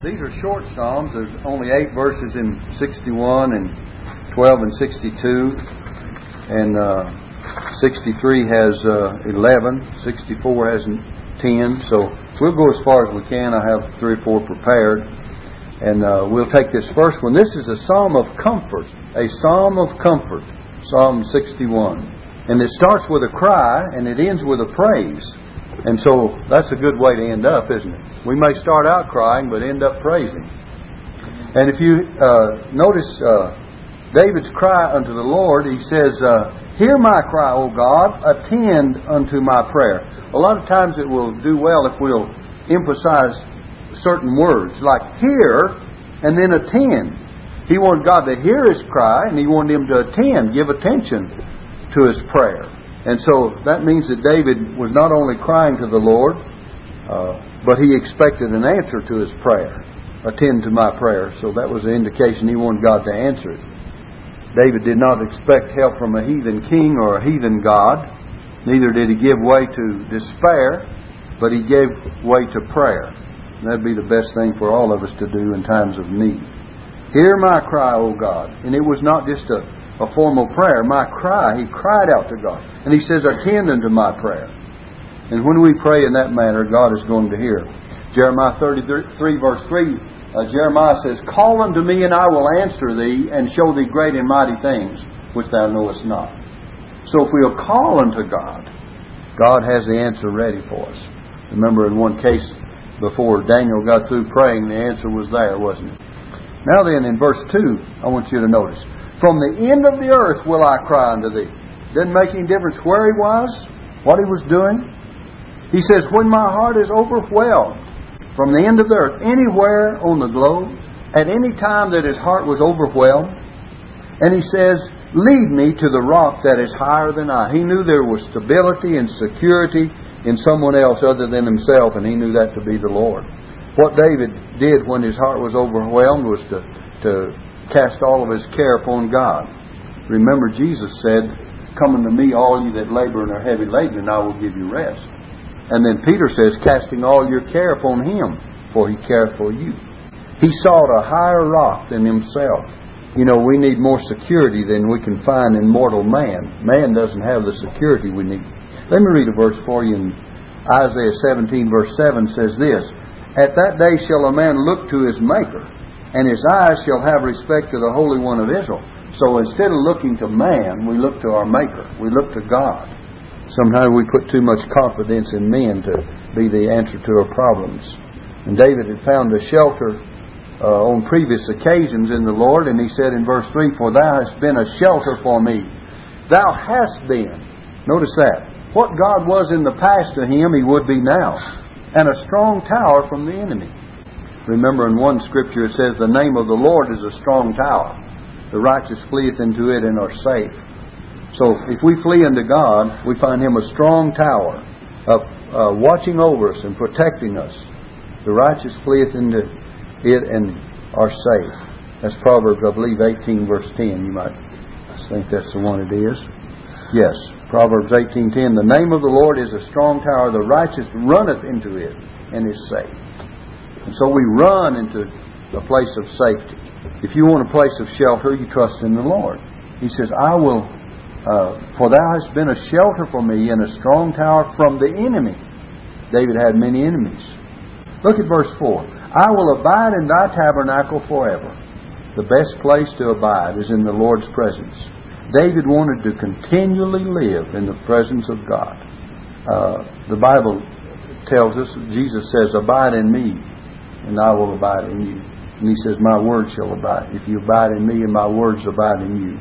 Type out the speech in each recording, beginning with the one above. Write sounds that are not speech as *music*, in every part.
These are short Psalms. There's only eight verses in 61 and 12 and 62. And uh, 63 has uh, 11. 64 has 10. So we'll go as far as we can. I have three or four prepared. And uh, we'll take this first one. This is a psalm of comfort. A psalm of comfort. Psalm 61. And it starts with a cry and it ends with a praise. And so that's a good way to end up, isn't it? We may start out crying, but end up praising. And if you uh, notice uh, David's cry unto the Lord, he says, uh, Hear my cry, O God, attend unto my prayer. A lot of times it will do well if we'll emphasize certain words, like hear and then attend. He wanted God to hear his cry, and he wanted him to attend, give attention to his prayer. And so that means that David was not only crying to the Lord, uh, but he expected an answer to his prayer. Attend to my prayer. So that was the indication he wanted God to answer it. David did not expect help from a heathen king or a heathen God. Neither did he give way to despair, but he gave way to prayer. And that'd be the best thing for all of us to do in times of need. Hear my cry, O God. And it was not just a a formal prayer. My cry, he cried out to God. And he says, Attend unto my prayer. And when we pray in that manner, God is going to hear. Jeremiah 33, verse 3, uh, Jeremiah says, Call unto me, and I will answer thee, and show thee great and mighty things which thou knowest not. So if we'll call unto God, God has the answer ready for us. Remember in one case before Daniel got through praying, the answer was there, wasn't it? Now then, in verse 2, I want you to notice. From the end of the earth will I cry unto thee. Didn't make any difference where he was, what he was doing. He says, When my heart is overwhelmed from the end of the earth, anywhere on the globe, at any time that his heart was overwhelmed, and he says, Lead me to the rock that is higher than I. He knew there was stability and security in someone else other than himself, and he knew that to be the Lord. What David did when his heart was overwhelmed was to, to cast all of his care upon God. Remember, Jesus said, Come unto me, all you that labor and are heavy laden, and I will give you rest. And then Peter says, Casting all your care upon him, for he careth for you. He sought a higher rock than himself. You know, we need more security than we can find in mortal man. Man doesn't have the security we need. Let me read a verse for you in Isaiah 17, verse 7 says this At that day shall a man look to his Maker and his eyes shall have respect to the Holy One of Israel. So instead of looking to man, we look to our Maker. We look to God. Sometimes we put too much confidence in men to be the answer to our problems. And David had found a shelter uh, on previous occasions in the Lord, and he said in verse 3 For thou hast been a shelter for me. Thou hast been. Notice that. What God was in the past to him, he would be now. And a strong tower from the enemy. Remember in one scripture it says, The name of the Lord is a strong tower. The righteous fleeth into it and are safe. So if we flee unto God, we find Him a strong tower, of, uh, watching over us and protecting us. The righteous fleeth into it and are safe. That's Proverbs, I believe, 18 verse 10. You might think that's the one it is. Yes, Proverbs 18:10. The name of the Lord is a strong tower; the righteous runneth into it and is safe. And so we run into a place of safety. If you want a place of shelter, you trust in the Lord. He says, I will, uh, for thou hast been a shelter for me and a strong tower from the enemy. David had many enemies. Look at verse 4. I will abide in thy tabernacle forever. The best place to abide is in the Lord's presence. David wanted to continually live in the presence of God. Uh, the Bible tells us, Jesus says, Abide in me, and I will abide in you. And he says, My word shall abide. If you abide in me and my words abide in you,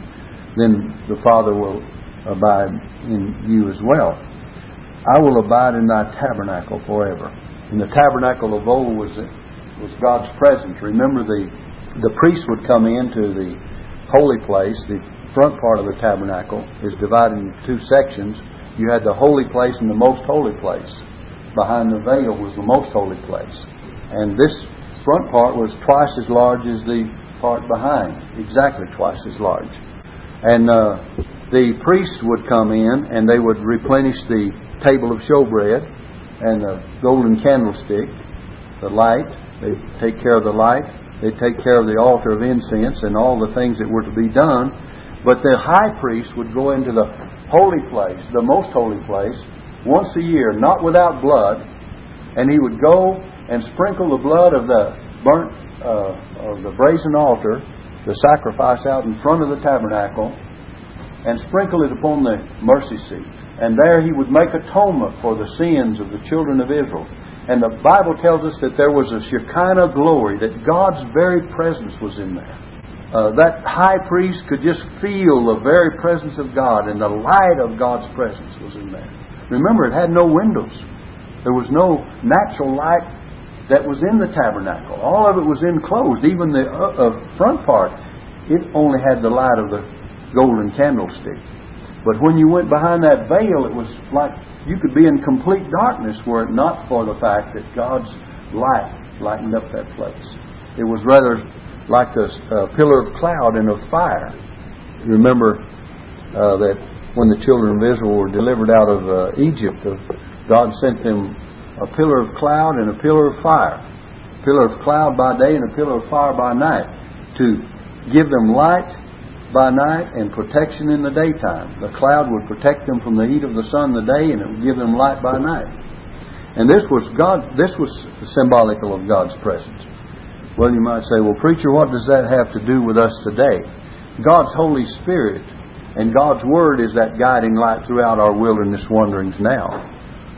then the Father will abide in you as well. I will abide in thy tabernacle forever. And the tabernacle of old was was God's presence. Remember, the the priest would come into the holy place. The front part of the tabernacle is divided into two sections. You had the holy place and the most holy place. Behind the veil was the most holy place. And this front part was twice as large as the part behind, exactly twice as large. And uh, the priests would come in and they would replenish the table of showbread and the golden candlestick, the light, They take care of the light. They take care of the altar of incense and all the things that were to be done. But the high priest would go into the holy place, the most holy place, once a year, not without blood, and he would go and sprinkle the blood of the burnt uh, of the brazen altar, the sacrifice out in front of the tabernacle, and sprinkle it upon the mercy seat. And there he would make atonement for the sins of the children of Israel. And the Bible tells us that there was a Shekinah glory, that God's very presence was in there. Uh, that high priest could just feel the very presence of God, and the light of God's presence was in there. Remember, it had no windows. There was no natural light that was in the tabernacle. All of it was enclosed, even the uh, uh, front part. It only had the light of the golden candlestick. But when you went behind that veil, it was like you could be in complete darkness were it not for the fact that God's light lightened up that place. It was rather like a pillar of cloud and of fire. Remember uh, that when the children of Israel were delivered out of uh, Egypt, God sent them a pillar of cloud and a pillar of fire. A pillar of cloud by day and a pillar of fire by night to give them light by night and protection in the daytime. The cloud would protect them from the heat of the sun the day and it would give them light by night. And this was God this was symbolical of God's presence. Well you might say, Well preacher, what does that have to do with us today? God's Holy Spirit and God's Word is that guiding light throughout our wilderness wanderings now.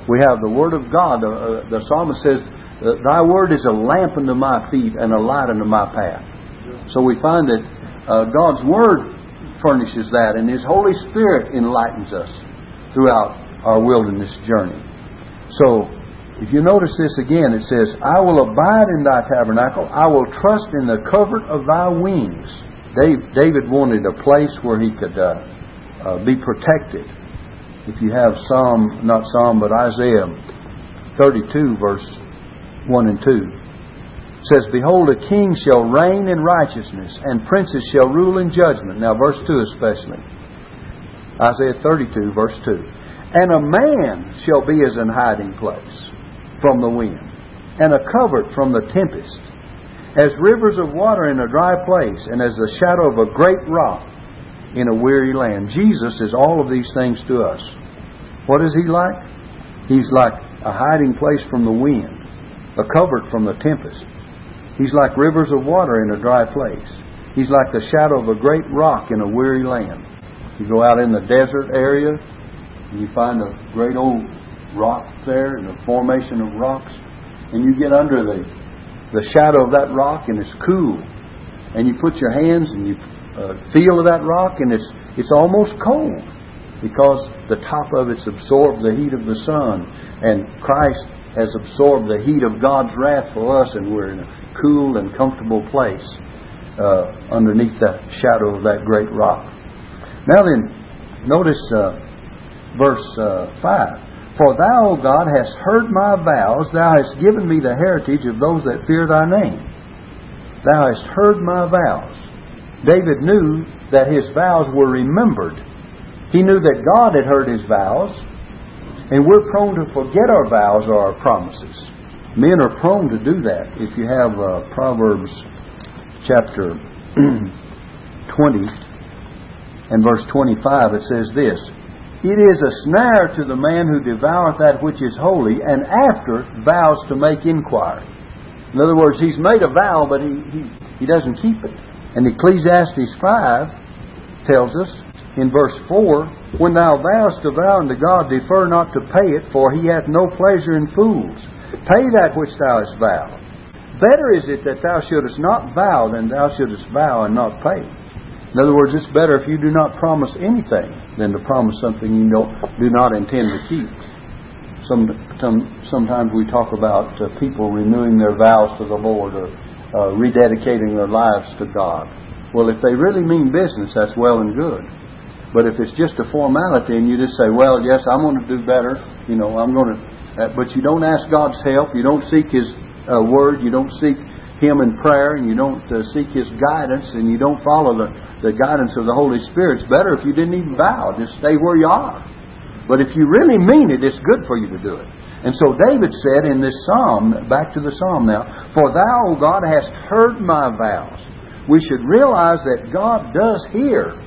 We have the Word of God. The, uh, the psalmist says, Thy Word is a lamp unto my feet and a light unto my path. So we find that uh, God's Word furnishes that, and His Holy Spirit enlightens us throughout our wilderness journey. So, if you notice this again, it says, I will abide in thy tabernacle, I will trust in the covert of thy wings. David wanted a place where he could uh, uh, be protected. If you have Psalm, not Psalm, but Isaiah 32, verse 1 and 2, says, Behold, a king shall reign in righteousness, and princes shall rule in judgment. Now, verse 2 especially. Isaiah 32, verse 2. And a man shall be as an hiding place from the wind, and a covert from the tempest, as rivers of water in a dry place, and as the shadow of a great rock in a weary land. Jesus is all of these things to us. What is he like? He's like a hiding place from the wind, a covert from the tempest, He's like rivers of water in a dry place. He's like the shadow of a great rock in a weary land. You go out in the desert area, and you find a great old rock there, and a formation of rocks, and you get under the the shadow of that rock, and it's cool. And you put your hands and you uh, feel of that rock, and it's it's almost cold because the top of it's absorbed the heat of the sun, and Christ has absorbed the heat of God's wrath for us, and we're in a cool and comfortable place uh, underneath the shadow of that great rock. Now then, notice uh, verse uh, 5. For thou, O God, hast heard my vows, thou hast given me the heritage of those that fear thy name. Thou hast heard my vows. David knew that his vows were remembered. He knew that God had heard his vows, and we're prone to forget our vows or our promises. Men are prone to do that. If you have uh, Proverbs chapter *clears throat* 20 and verse 25, it says this It is a snare to the man who devoureth that which is holy, and after vows to make inquiry. In other words, he's made a vow, but he, he, he doesn't keep it. And Ecclesiastes 5 tells us in verse 4 When thou vowest a vow unto God, defer not to pay it, for he hath no pleasure in fools. Pay that which thou hast vowed. Better is it that thou shouldest not vow than thou shouldest vow and not pay. In other words, it's better if you do not promise anything than to promise something you don't, do not intend to keep. Some, some, sometimes we talk about uh, people renewing their vows to the Lord or uh, rededicating their lives to God. Well, if they really mean business, that's well and good. But if it's just a formality and you just say, well, yes, I'm going to do better, you know, I'm going to uh, but you don't ask God's help. You don't seek His uh, Word. You don't seek Him in prayer, and you don't uh, seek His guidance, and you don't follow the, the guidance of the Holy Spirit. It's better if you didn't even vow. Just stay where you are. But if you really mean it, it's good for you to do it. And so David said in this psalm, back to the psalm now, For thou, O God, hast heard my vows. We should realize that God does hear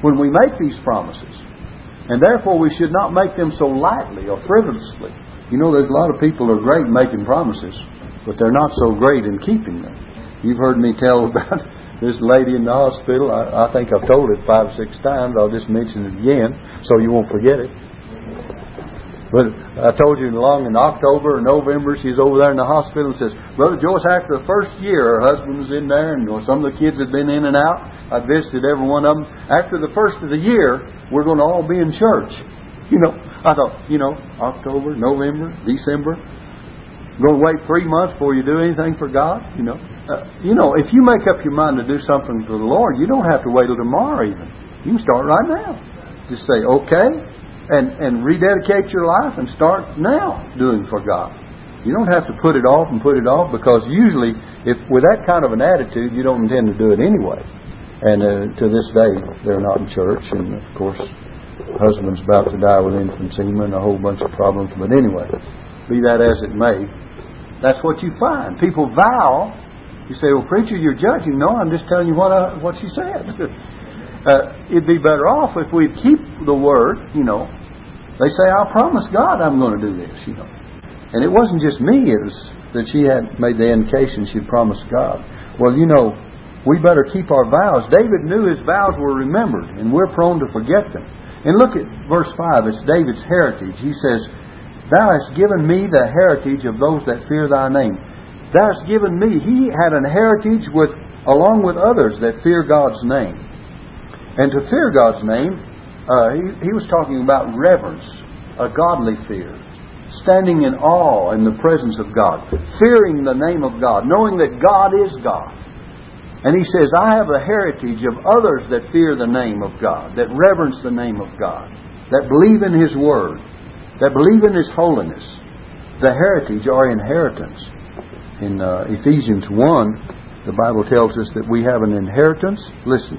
when we make these promises. And therefore we should not make them so lightly or frivolously. You know, there's a lot of people who are great making promises, but they're not so great in keeping them. You've heard me tell *laughs* about this lady in the hospital. I, I think I've told it five or six times. I'll just mention it again so you won't forget it. But I told you along in October or November, she's over there in the hospital and says, Brother Joyce, after the first year, her husband was in there and some of the kids had been in and out. I visited every one of them. After the first of the year, we're going to all be in church. You know, I thought, you know, October, November, December, going to wait three months before you do anything for God. You know, uh, you know, if you make up your mind to do something for the Lord, you don't have to wait till tomorrow. Even you can start right now. Just say, okay, and, and rededicate your life and start now doing for God. You don't have to put it off and put it off because usually, if with that kind of an attitude, you don't intend to do it anyway. And uh, to this day, they're not in church, and of course, husband's about to die with emphysema and a whole bunch of problems. But anyway, be that as it may, that's what you find. People vow. You say, "Well, preacher, you're judging." No, I'm just telling you what I, what she said. *laughs* Uh, it'd be better off if we'd keep the word, you know. They say, I promise God I'm going to do this, you know. And it wasn't just me, it was that she had made the indication she'd promised God. Well, you know, we better keep our vows. David knew his vows were remembered, and we're prone to forget them. And look at verse 5. It's David's heritage. He says, Thou hast given me the heritage of those that fear thy name. Thou hast given me. He had an heritage with, along with others that fear God's name. And to fear God's name, uh, he, he was talking about reverence, a godly fear, standing in awe in the presence of God, fearing the name of God, knowing that God is God. And he says, I have a heritage of others that fear the name of God, that reverence the name of God, that believe in His Word, that believe in His holiness. The heritage or inheritance. In uh, Ephesians 1, the Bible tells us that we have an inheritance. Listen,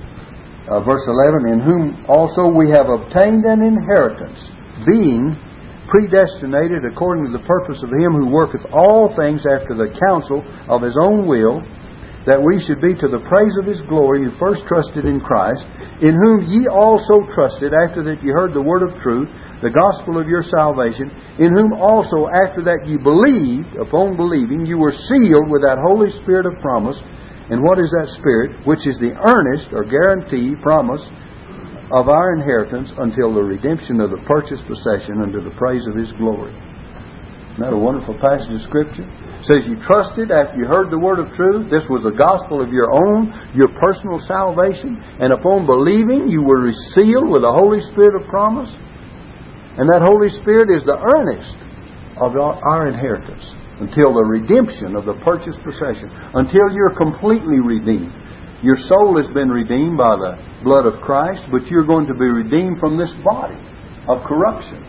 uh, verse 11, in whom also we have obtained an inheritance, being predestinated according to the purpose of him who worketh all things after the counsel of his own will, that we should be to the praise of his glory who first trusted in Christ, in whom ye also trusted after that ye heard the word of truth, the gospel of your salvation, in whom also after that ye believed, upon believing, you were sealed with that Holy Spirit of promise, and what is that Spirit? Which is the earnest or guarantee, promise of our inheritance until the redemption of the purchased possession unto the praise of His glory. Isn't that a wonderful passage of Scripture? It says you trusted after you heard the word of truth. This was the gospel of your own, your personal salvation. And upon believing, you were sealed with the Holy Spirit of promise. And that Holy Spirit is the earnest of our inheritance until the redemption of the purchased possession, until you're completely redeemed. Your soul has been redeemed by the blood of Christ, but you're going to be redeemed from this body of corruption.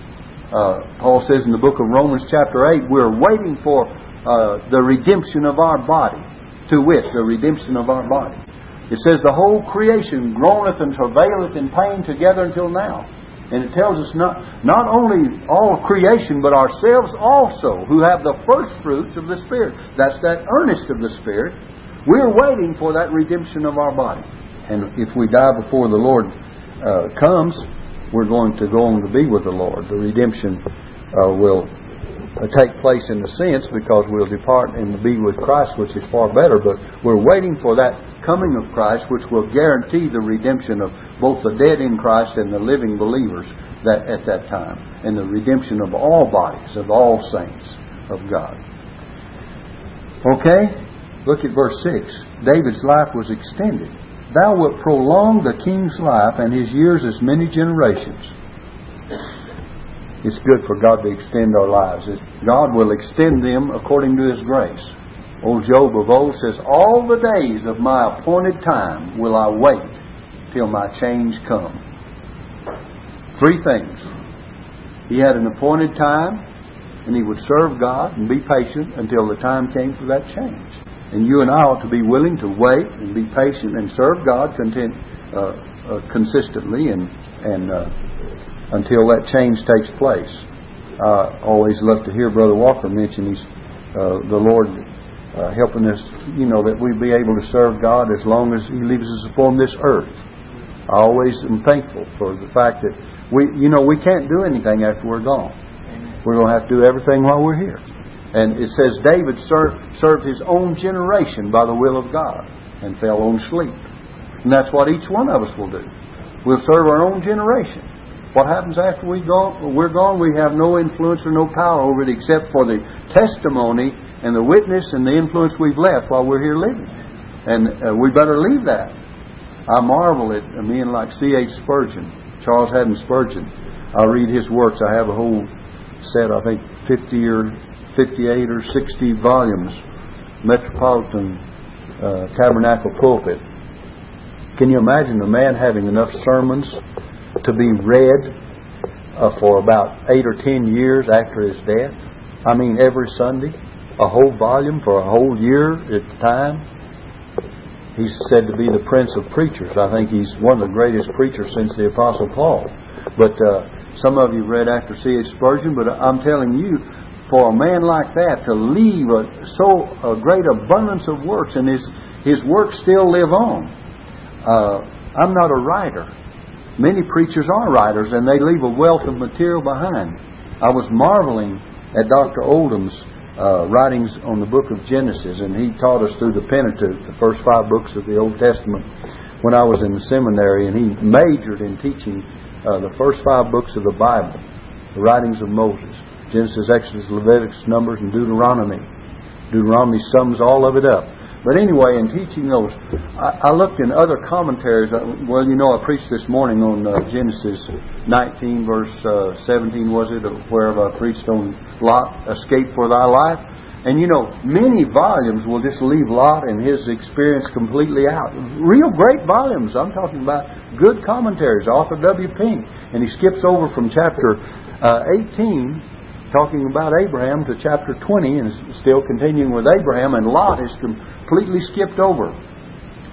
Uh, Paul says in the book of Romans, chapter 8, we're waiting for uh, the redemption of our body, to wit, the redemption of our body. It says, The whole creation groaneth and travaileth in pain together until now. And it tells us not, not only all creation, but ourselves also, who have the first fruits of the Spirit. That's that earnest of the Spirit. We're waiting for that redemption of our body. And if we die before the Lord uh, comes, we're going to go on to be with the Lord. The redemption uh, will Uh, take place in the sense because we'll depart and be with Christ, which is far better. But we're waiting for that coming of Christ, which will guarantee the redemption of both the dead in Christ and the living believers that at that time, and the redemption of all bodies, of all saints of God. Okay, look at verse 6. David's life was extended. Thou wilt prolong the king's life and his years as many generations. It's good for God to extend our lives. God will extend them according to his grace. Old Job of old says, All the days of my appointed time will I wait till my change come. Three things. He had an appointed time, and he would serve God and be patient until the time came for that change. And you and I ought to be willing to wait and be patient and serve God content, uh, uh, consistently and, and uh, until that change takes place. I always love to hear Brother Walker mention he's, uh, the Lord uh, helping us, you know, that we be able to serve God as long as He leaves us upon this earth. I always am thankful for the fact that we, you know, we can't do anything after we're gone. We're going to have to do everything while we're here. And it says David served, served his own generation by the will of God and fell on sleep. And that's what each one of us will do. We'll serve our own generation. What happens after we go, we're gone? We have no influence or no power over it except for the testimony and the witness and the influence we've left while we're here living. And uh, we better leave that. I marvel at men like C.H. Spurgeon, Charles Haddon Spurgeon. I read his works. I have a whole set, I think 50 or 58 or 60 volumes, Metropolitan uh, Tabernacle Pulpit. Can you imagine a man having enough sermons to be read uh, for about eight or ten years after his death? I mean, every Sunday, a whole volume for a whole year at a time. He's said to be the prince of preachers. I think he's one of the greatest preachers since the Apostle Paul. But uh, some of you read after C.H. Spurgeon, but I'm telling you, for a man like that to leave a, so a great abundance of works and his his works still live on. Uh, I'm not a writer. Many preachers are writers, and they leave a wealth of material behind. I was marveling at Dr. Oldham's uh, writings on the book of Genesis, and he taught us through the Pentateuch, the first five books of the Old Testament, when I was in the seminary, and he majored in teaching uh, the first five books of the Bible, the writings of Moses Genesis, Exodus, Leviticus, Numbers, and Deuteronomy. Deuteronomy sums all of it up. But anyway, in teaching those, I, I looked in other commentaries. Uh, well, you know, I preached this morning on uh, Genesis 19, verse uh, 17, was it, wherever I preached on Lot, escape for thy life. And you know, many volumes will just leave Lot and his experience completely out. Real great volumes. I'm talking about good commentaries, Arthur W. Pink. And he skips over from chapter uh, 18, talking about Abraham, to chapter 20, and still continuing with Abraham, and Lot is completely skipped over.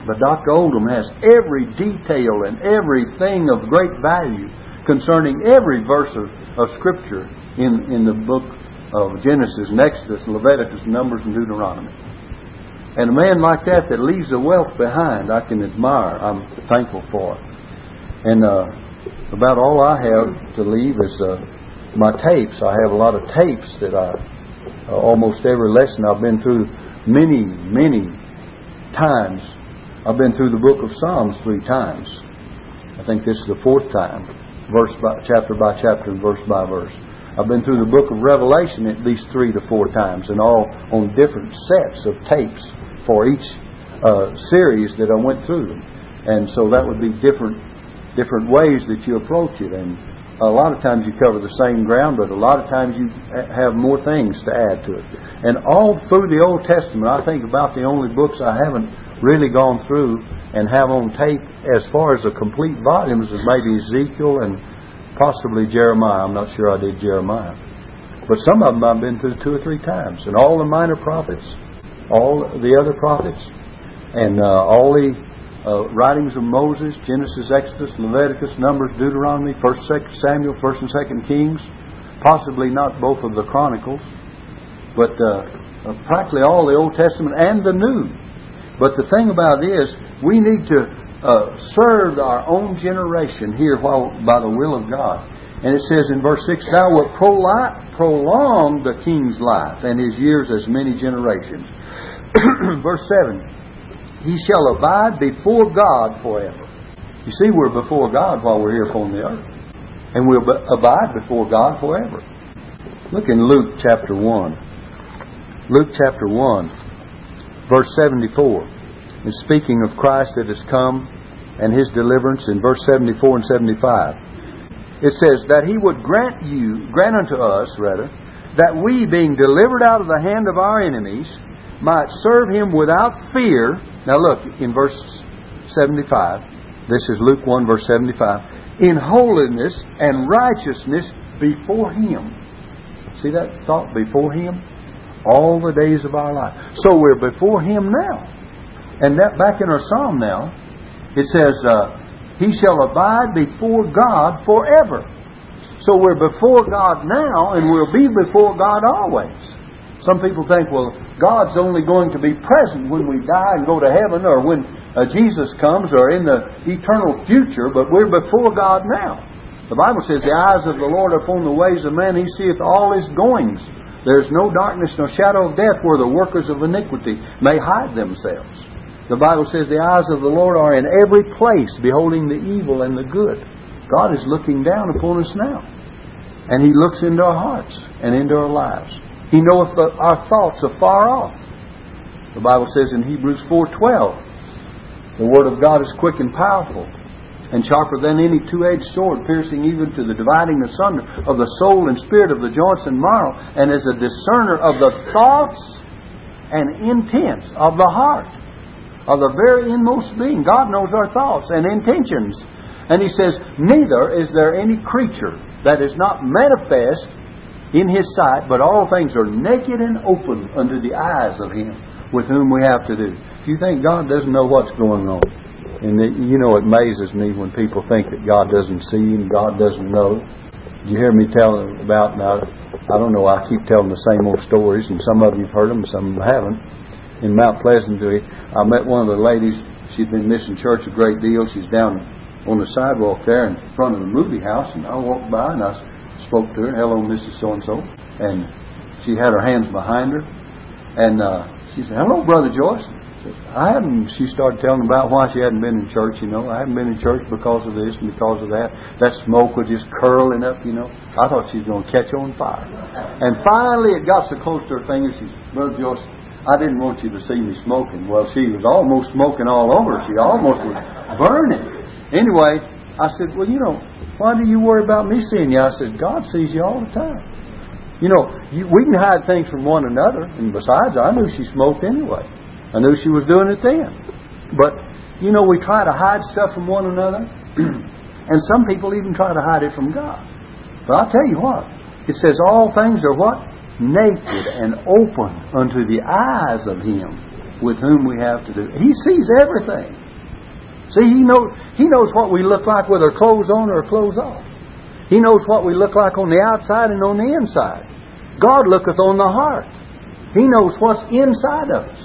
But Dr. Oldham has every detail and everything of great value concerning every verse of, of Scripture in, in the book of Genesis and Exodus, Leviticus, Numbers, and Deuteronomy. And a man like that that leaves a wealth behind, I can admire. I'm thankful for. And uh, about all I have to leave is uh, my tapes. I have a lot of tapes that I, uh, almost every lesson I've been through many, many times. I've been through the book of Psalms three times. I think this is the fourth time, verse by chapter by chapter and verse by verse. I've been through the book of Revelation at least three to four times, and all on different sets of tapes for each uh, series that I went through. And so that would be different different ways that you approach it. And a lot of times you cover the same ground, but a lot of times you have more things to add to it. And all through the Old Testament, I think about the only books I haven't really gone through and have on tape as far as the complete volumes is maybe Ezekiel and possibly Jeremiah. I'm not sure I did Jeremiah. But some of them I've been through two or three times. And all the minor prophets, all the other prophets, and uh, all the uh, writings of Moses, Genesis, Exodus, Leviticus, Numbers, Deuteronomy, 1st, Samuel, 1st and 2nd Kings, possibly not both of the Chronicles, but uh, uh, practically all the Old Testament and the New. But the thing about it is, we need to uh, served our own generation here while by the will of God. And it says in verse 6, Thou wilt prolong the king's life and his years as many generations. *clears throat* verse 7, He shall abide before God forever. You see, we're before God while we're here upon the earth. And we'll abide before God forever. Look in Luke chapter 1. Luke chapter 1, verse 74 is speaking of Christ that has come and his deliverance in verse 74 and 75. It says, That he would grant you, grant unto us, rather, that we, being delivered out of the hand of our enemies, might serve him without fear. Now look, in verse 75, this is Luke 1, verse 75, in holiness and righteousness before him. See that thought? Before him? All the days of our life. So we're before him now. And that back in our psalm now, it says, uh, He shall abide before God forever. So we're before God now, and we'll be before God always. Some people think, well, God's only going to be present when we die and go to heaven or when uh, Jesus comes or in the eternal future, but we're before God now. The Bible says, The eyes of the Lord are upon the ways of man, he seeth all his goings. There is no darkness no shadow of death where the workers of iniquity may hide themselves. The Bible says, The eyes of the Lord are in every place, beholding the evil and the good. God is looking down upon us now. And He looks into our hearts and into our lives. He knoweth our thoughts are far off. The Bible says in Hebrews 4.12, the Word of God is quick and powerful, and sharper than any two-edged sword, piercing even to the dividing asunder of the soul and spirit of the joints and marrow, and is a discerner of the thoughts and intents of the heart, of the very inmost being. God knows our thoughts and intentions. And he says, Neither is there any creature that is not manifest in his sight, but all things are naked and open under the eyes of him with whom we have to do. Do you think God doesn't know what's going on? And it, you know, it amazes me when people think that God doesn't see and God doesn't know. You hear me telling about now? I don't know. I keep telling the same old stories, and some of you've heard them, some haven't. In Mount Pleasant, I met one of the ladies. She'd been missing church a great deal. She's down on the sidewalk there in front of the movie house, and I walked by and I spoke to her, hello, Mrs. So and so. And she had her hands behind her. And uh, she said, hello, Brother Joyce. I hadn't, she started telling about why she hadn't been in church, you know. I hadn't been in church because of this and because of that. That smoke was just curling up, you know. I thought she was going to catch on fire. And finally it got so close to her fingers, she said, Brother Joyce, I didn't want you to see me smoking. Well, she was almost smoking all over. She almost was burning. Anyway, I said, well, you know, why do you worry about me seeing you? I said, God sees you all the time. You know, you, we can hide things from one another. And besides, I knew she smoked anyway. I knew she was doing it then. But, you know, we try to hide stuff from one another. *clears throat* and some people even try to hide it from God. But I'll tell you what. It says all things are what? Naked and open unto the eyes of Him with whom we have to do. He sees everything. See, he knows, he knows what we look like with our clothes on or clothes off. He knows what we look like on the outside and on the inside. God looketh on the heart. He knows what's inside of us.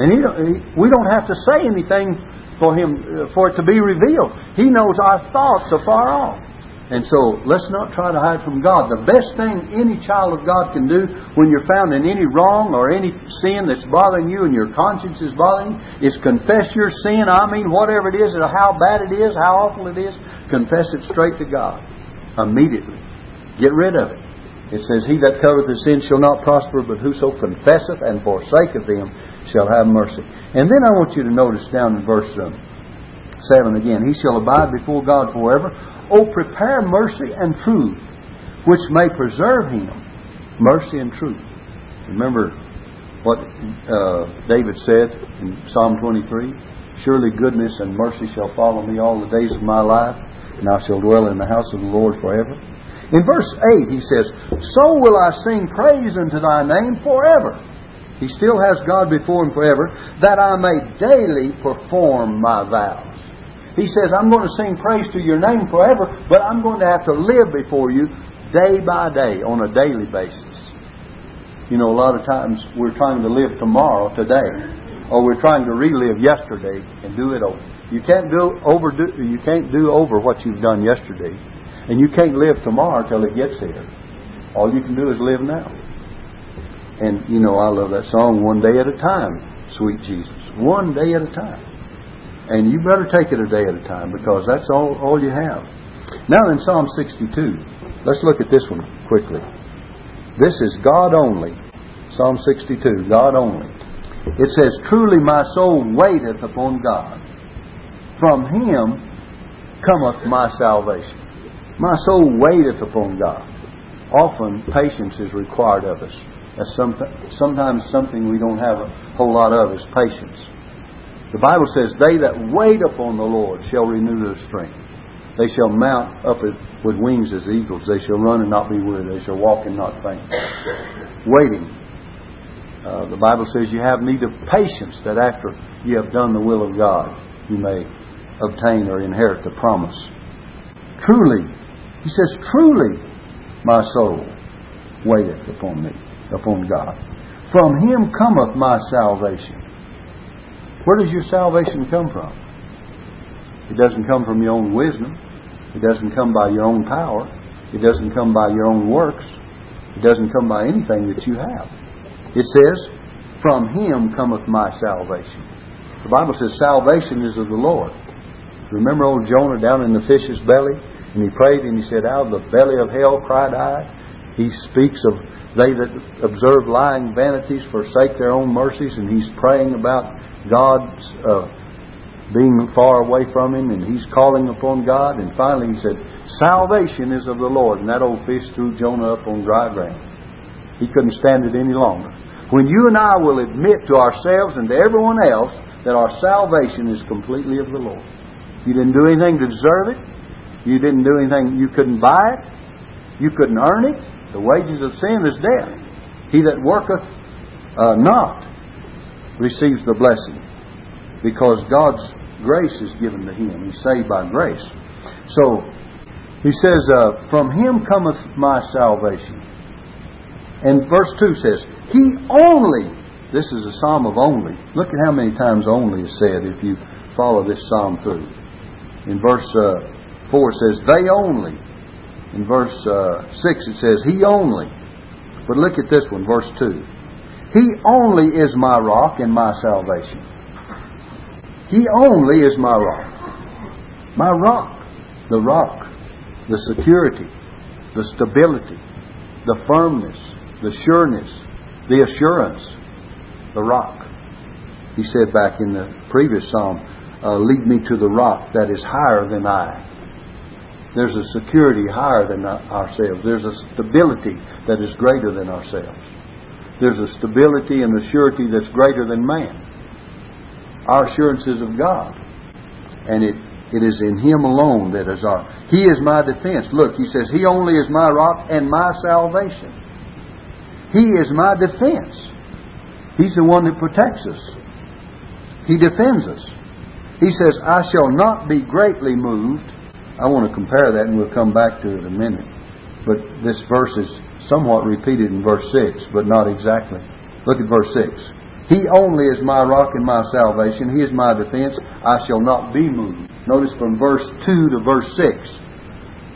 And he, he, we don't have to say anything for him uh, for it to be revealed. He knows our thoughts are far off. And so let's not try to hide from God. The best thing any child of God can do when you're found in any wrong or any sin that's bothering you and your conscience is bothering you is confess your sin. I mean, whatever it is, how bad it is, how awful it is, confess it straight to God immediately. Get rid of it. It says, He that covereth his sin shall not prosper, but whoso confesseth and forsaketh them shall have mercy. And then I want you to notice down in verse um, 7 again, He shall abide before God forever. Oh, prepare mercy and truth, which may preserve him. Mercy and truth. Remember what uh, David said in Psalm 23 Surely goodness and mercy shall follow me all the days of my life, and I shall dwell in the house of the Lord forever. In verse 8, he says, So will I sing praise unto thy name forever. He still has God before him forever, that I may daily perform my vows. He says, I'm going to sing praise to your name forever, but I'm going to have to live before you day by day on a daily basis. You know, a lot of times we're trying to live tomorrow, today, or we're trying to relive yesterday and do it over. You can't do overdo. You can't do over what you've done yesterday, and you can't live tomorrow till it gets here. All you can do is live now. And you know, I love that song, "One Day at a Time." Sweet Jesus, one day at a time. And you better take it a day at a time because that's all, all you have. Now in Psalm 62, let's look at this one quickly. This is God only. Psalm 62, God only. It says, Truly my soul waiteth upon God. From him cometh my salvation. My soul waiteth upon God. Often patience is required of us. That's sometimes something we don't have a whole lot of is patience. The Bible says, They that wait upon the Lord shall renew their strength. They shall mount up with wings as eagles. They shall run and not be weary. They shall walk and not faint. Waiting. Uh, the Bible says you have need of patience that after you have done the will of God, you may obtain or inherit the promise. Truly, he says, truly, my soul waiteth upon me, upon God. From him cometh my salvation. Where does your salvation come from? It doesn't come from your own wisdom. It doesn't come by your own power. It doesn't come by your own works. It doesn't come by anything that you have. It says, From him cometh my salvation. The Bible says salvation is of the Lord. Remember old Jonah down in the fish's belly? And he prayed and he said, Out of the belly of hell cried I. He speaks of they that observe lying vanities forsake their own mercies, and he's praying about God's uh, being far away from him, and he's calling upon God. And finally he said, Salvation is of the Lord. And that old fish threw Jonah up on dry ground. He couldn't stand it any longer. When you and I will admit to ourselves and to everyone else that our salvation is completely of the Lord. You didn't do anything to deserve it. You didn't do anything, you couldn't buy it. You couldn't earn it. The wages of sin is death. He that worketh uh, not receives the blessing because God's grace is given to him. He's saved by grace. So, he says, uh, From him cometh my salvation. And verse 2 says, He only, this is a psalm of only. Look at how many times only is said if you follow this psalm through. In verse uh, 4 it says, They only. In verse uh, 6 it says, He only. But look at this one, verse 2. He only is my rock and my salvation. He only is my rock. My rock. The rock. The security. The stability. The firmness. The sureness. The assurance. The rock. He said back in the previous psalm, uh, Lead me to the rock that is higher than I. There's a security higher than ourselves. There's a stability that is greater than ourselves. There's a stability and a surety that's greater than man. Our assurance is of God. And it, it is in Him alone that is our. He is my defense. Look, He says, He only is my rock and my salvation. He is my defense. He's the one that protects us. He defends us. He says, I shall not be greatly moved. I want to compare that and we'll come back to it in a minute. But this verse is somewhat repeated in verse 6, but not exactly. Look at verse 6. He only is my rock and my salvation. He is my defense. I shall not be moved. Notice from verse 2 to verse 6.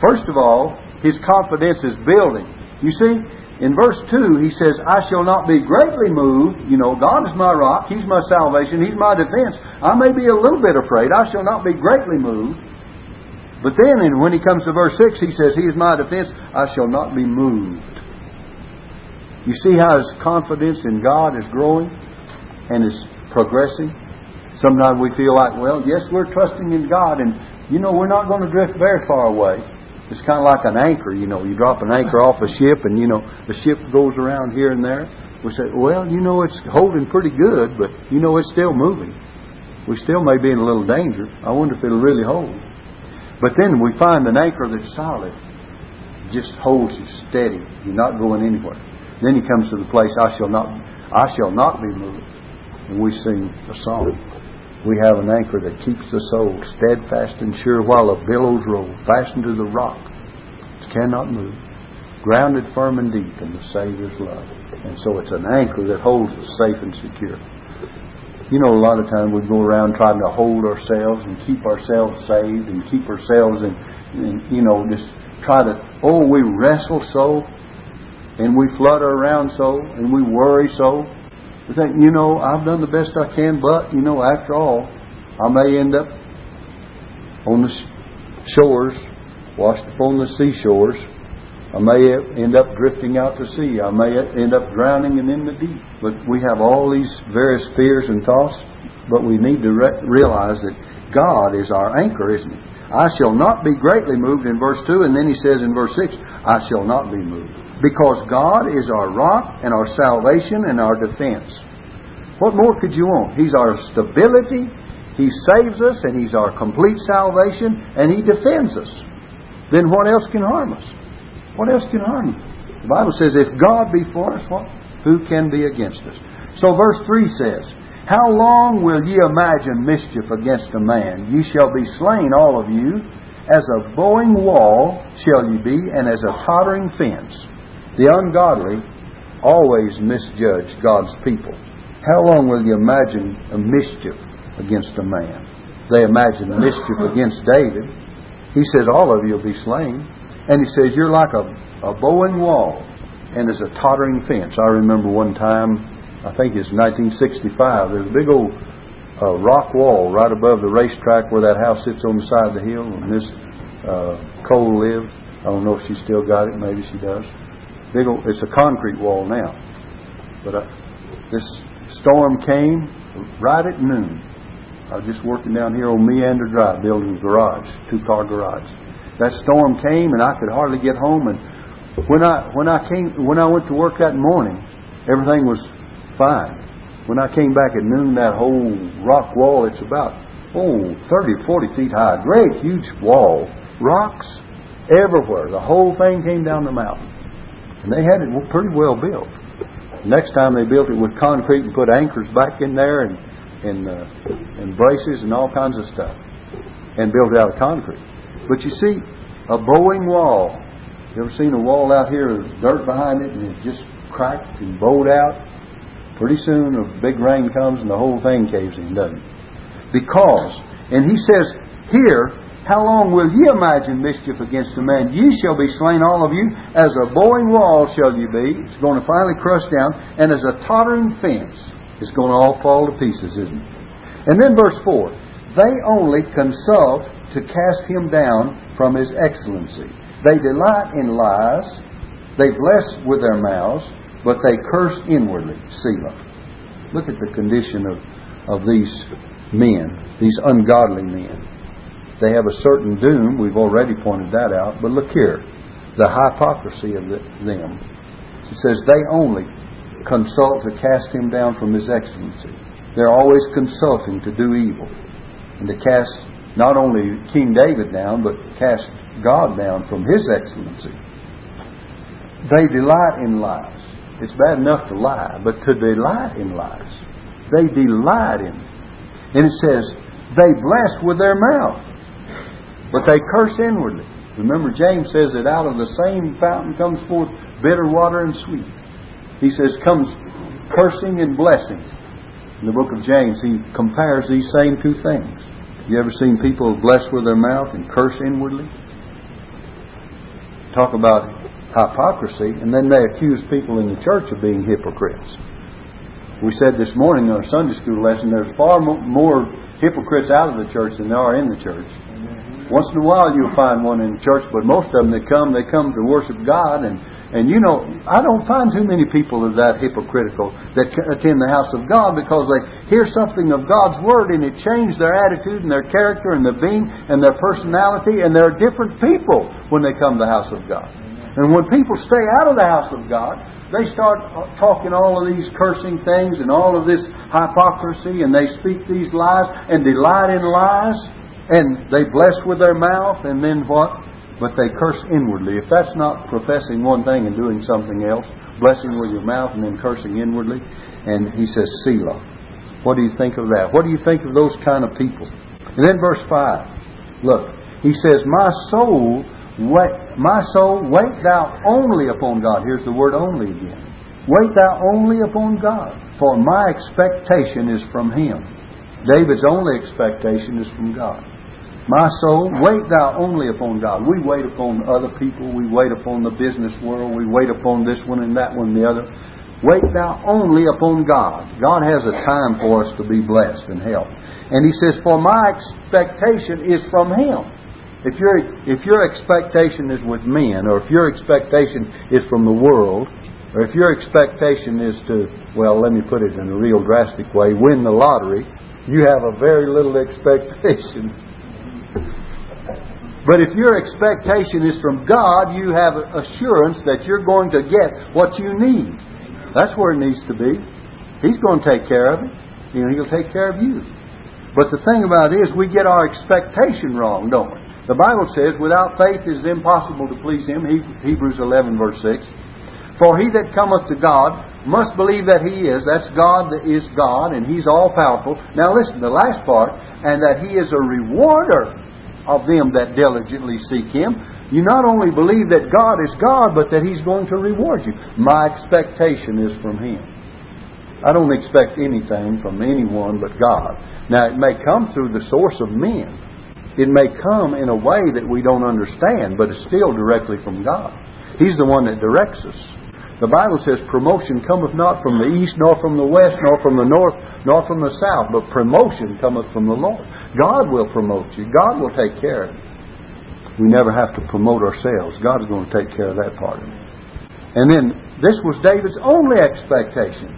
First of all, his confidence is building. You see, in verse 2, he says, I shall not be greatly moved. You know, God is my rock. He's my salvation. He's my defense. I may be a little bit afraid. I shall not be greatly moved. But then, when he comes to verse 6, he says, He is my defense. I shall not be moved. You see how his confidence in God is growing? and is progressing. Sometimes we feel like, well, yes, we're trusting in God, and you know, we're not going to drift very far away. It's kind of like an anchor, you know. You drop an anchor off a ship, and you know, the ship goes around here and there. We say, well, you know, it's holding pretty good, but you know, it's still moving. We still may be in a little danger. I wonder if it'll really hold. But then we find an anchor that's solid, just holds you steady. You're not going anywhere. Then he comes to the place, I shall not, I shall not be moved and we sing a song. We have an anchor that keeps the soul steadfast and sure while the billows roll, fastened to the rock, it cannot move, grounded firm and deep in the Savior's love. And so it's an anchor that holds us safe and secure. You know, a lot of times we go around trying to hold ourselves and keep ourselves saved and keep ourselves and, in you know, just try to, oh, we wrestle so and we flutter around so and we worry so we think, you know, I've done the best I can, but, you know, after all, I may end up on the shores, washed up on the seashores. I may end up drifting out to sea. I may end up drowning and in the deep. But we have all these various fears and thoughts, but we need to re- realize that God is our anchor, isn't He? I shall not be greatly moved in verse 2, and then He says in verse 6, I shall not be moved because God is our rock and our salvation and our defense. What more could you want? He's our stability, He saves us, and He's our complete salvation, and He defends us. Then what else can harm us? What else can harm you? The Bible says, if God be for us, what? Who can be against us? So verse 3 says, How long will ye imagine mischief against a man? Ye shall be slain, all of you. As a bowing wall shall ye be, and as a tottering fence. The ungodly always misjudge God's people. How long will you imagine a mischief against a man? They imagine mischief against David. He says, All of you will be slain. And he says, You're like a, a bowing wall and there's a tottering fence. I remember one time, I think it's 1965, there's a big old uh, rock wall right above the racetrack where that house sits on the side of the hill and Miss uh, Cole lived. I don't know if she still got it. Maybe she does. Big old, it's a concrete wall now. But uh, this storm came right at noon. I was just working down here on Meander Drive building a garage, two car garage. That storm came and I could hardly get home and when I when I came when I went to work that morning, everything was fine. When I came back at noon, that whole rock wall, it's about, oh, 30, 40 feet high. Great, huge wall. Rocks everywhere. The whole thing came down the mountain. And they had it pretty well built. Next time they built it with concrete and put anchors back in there and, and, uh, and braces and all kinds of stuff. And built it out of concrete. But you see, a bowing wall. You ever seen a wall out here with dirt behind it and it just cracked and bowed out? Pretty soon a big rain comes and the whole thing caves in, doesn't it? Because, and he says here, how long will ye imagine mischief against a man? Ye shall be slain, all of you. As a bowing wall shall you be. It's going to finally crush down. And as a tottering fence, it's going to all fall to pieces, isn't it? And then verse 4 They only consult to cast him down from his excellency. They delight in lies. They bless with their mouths but they curse inwardly. Selah. Look at the condition of, of these men, these ungodly men. They have a certain doom. We've already pointed that out. But look here the hypocrisy of the, them. It says, They only consult to cast him down from his excellency. They're always consulting to do evil and to cast not only King David down, but cast God down from his excellency. They delight in lies. It's bad enough to lie, but to delight in lies. They delight in it. And it says, they bless with their mouth, but they curse inwardly. Remember, James says that out of the same fountain comes forth bitter water and sweet. He says, comes cursing and blessing. In the book of James, he compares these same two things. You ever seen people bless with their mouth and curse inwardly? Talk about hypocrisy, and then they accuse people in the church of being hypocrites. We said this morning in our Sunday school lesson there's far more hypocrites out of the church than there are in the church. Once in a while you'll find one in the church, but most of them that come, they come to worship God and and you know, I don't find too many people are that hypocritical that attend the house of God because they hear something of God's Word and it changes their attitude and their character and their being and their personality and they're different people when they come to the house of God. And when people stay out of the house of God, they start uh, talking all of these cursing things and all of this hypocrisy, and they speak these lies and delight in lies, and they bless with their mouth, and then what? But they curse inwardly. If that's not professing one thing and doing something else, blessing with your mouth and then cursing inwardly, and he says, Selah. What do you think of that? What do you think of those kind of people? And then verse 5. Look, he says, My soul Wait, my soul, wait thou only upon God. Here's the word only again. Wait thou only upon God, for my expectation is from Him. David's only expectation is from God. My soul, wait thou only upon God. We wait upon other people. We wait upon the business world. We wait upon this one and that one and the other. Wait thou only upon God. God has a time for us to be blessed and helped. And He says, For my expectation is from Him. If your if your expectation is with men, or if your expectation is from the world, or if your expectation is to, well, let me put it in a real drastic way, win the lottery, you have a very little *laughs* expectation. But if your expectation is from God, you have assurance that you're going to get what you need. That's where it needs to be. He's going to take care of it. You know, He'll take care of you. But the thing about it is, we get our expectation wrong, don't we? The Bible says, without faith it is impossible to please Him. Hebrews 11, verse 6. For he that cometh to God must believe that He is. That's God that is God, and He's all powerful. Now listen, the last part, and that He is a rewarder of them that diligently seek Him. You not only believe that God is God, but that He's going to reward you. My expectation is from Him. I don't expect anything from anyone but God. Now, it may come through the source of men. It may come in a way that we don't understand, but it's still directly from God. He's the one that directs us. The Bible says promotion cometh not from the east, nor from the west, nor from the north, nor from the south, but promotion cometh from the Lord. God will promote you. God will take care of you. We never have to promote ourselves. God is going to take care of that part of it. And then this was David's only expectation,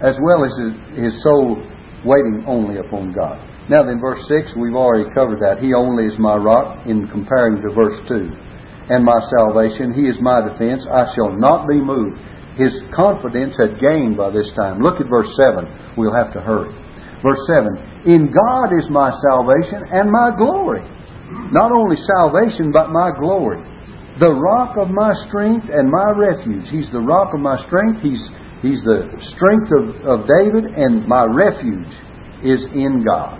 as well as his, his soul waiting only upon God. Now then, verse 6, we've already covered that. He only is my rock in comparing to verse 2. And my salvation, He is my defense. I shall not be moved. His confidence had gained by this time. Look at verse 7. We'll have to hurry. Verse 7 In God is my salvation and my glory. Not only salvation, but my glory. The rock of my strength and my refuge. He's the rock of my strength. He's, he's the strength of, of David, and my refuge is in God.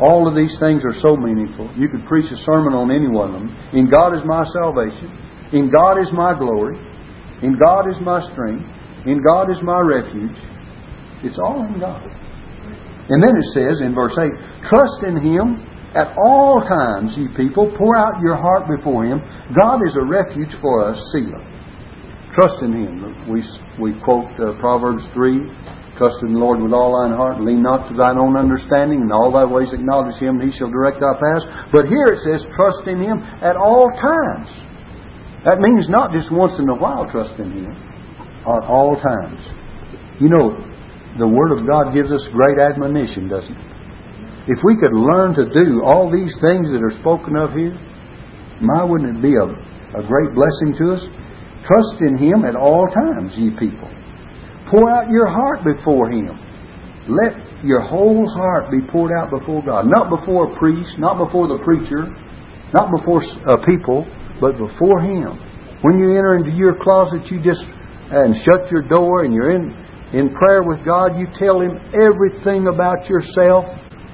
All of these things are so meaningful. You could preach a sermon on any one of them. In God is my salvation. In God is my glory. In God is my strength. In God is my refuge. It's all in God. And then it says in verse 8, Trust in Him at all times, ye people. Pour out your heart before Him. God is a refuge for us, Selah. Trust in Him. We, we quote uh, Proverbs 3 Trust in the Lord with all thine heart, and lean not to thine own understanding, and all thy ways acknowledge him, and he shall direct thy paths. But here it says, trust in him at all times. That means not just once in a while trust in him, at all times. You know, the Word of God gives us great admonition, doesn't it? If we could learn to do all these things that are spoken of here, my, wouldn't it be a, a great blessing to us? Trust in Him at all times, ye people. Pour out your heart before Him. Let your whole heart be poured out before God. Not before a priest, not before the preacher, not before uh, people, but before Him. When you enter into your closet, you just and shut your door and you're in, in prayer with God, you tell Him everything about yourself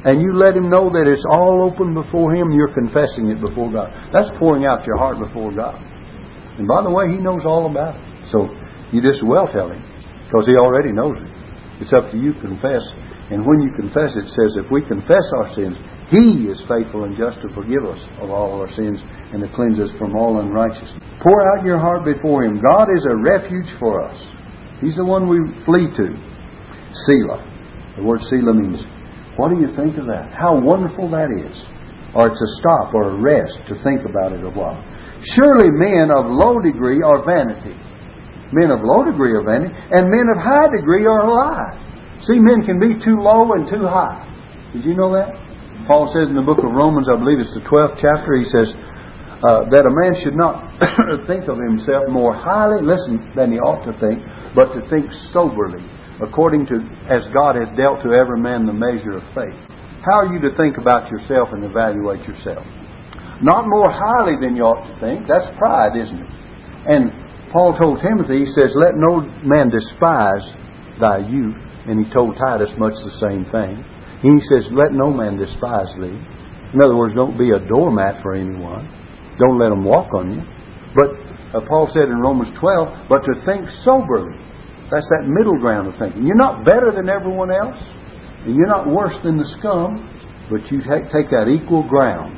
and you let Him know that it's all open before Him. You're confessing it before God. That's pouring out your heart before God. And by the way, He knows all about it. So you just well tell Him because He already knows it. It's up to you to confess. And when you confess, it says, if we confess our sins, He is faithful and just to forgive us of all our sins and to cleanse us from all unrighteousness. Pour out your heart before Him. God is a refuge for us. He's the one we flee to. Selah. The word Selah means, what do you think of that? How wonderful that is. Or it's a stop or a rest to think about it a while. Surely men of low degree are vanity. Men of low degree are vanity, and men of high degree are lies. See, men can be too low and too high. Did you know that? Paul says in the book of Romans, I believe it's the 12th chapter, he says uh, that a man should not *coughs* think of himself more highly, listen, than he ought to think, but to think soberly, according to as God has dealt to every man the measure of faith. How are you to think about yourself and evaluate yourself? Not more highly than you ought to think. That's pride, isn't it? And Paul told Timothy, he says, Let no man despise thy youth. And he told Titus much the same thing. And he says, Let no man despise thee. In other words, don't be a doormat for anyone. Don't let them walk on you. But uh, Paul said in Romans 12, but to think soberly. That's that middle ground of thinking. You're not better than everyone else, and you're not worse than the scum, but you take that equal ground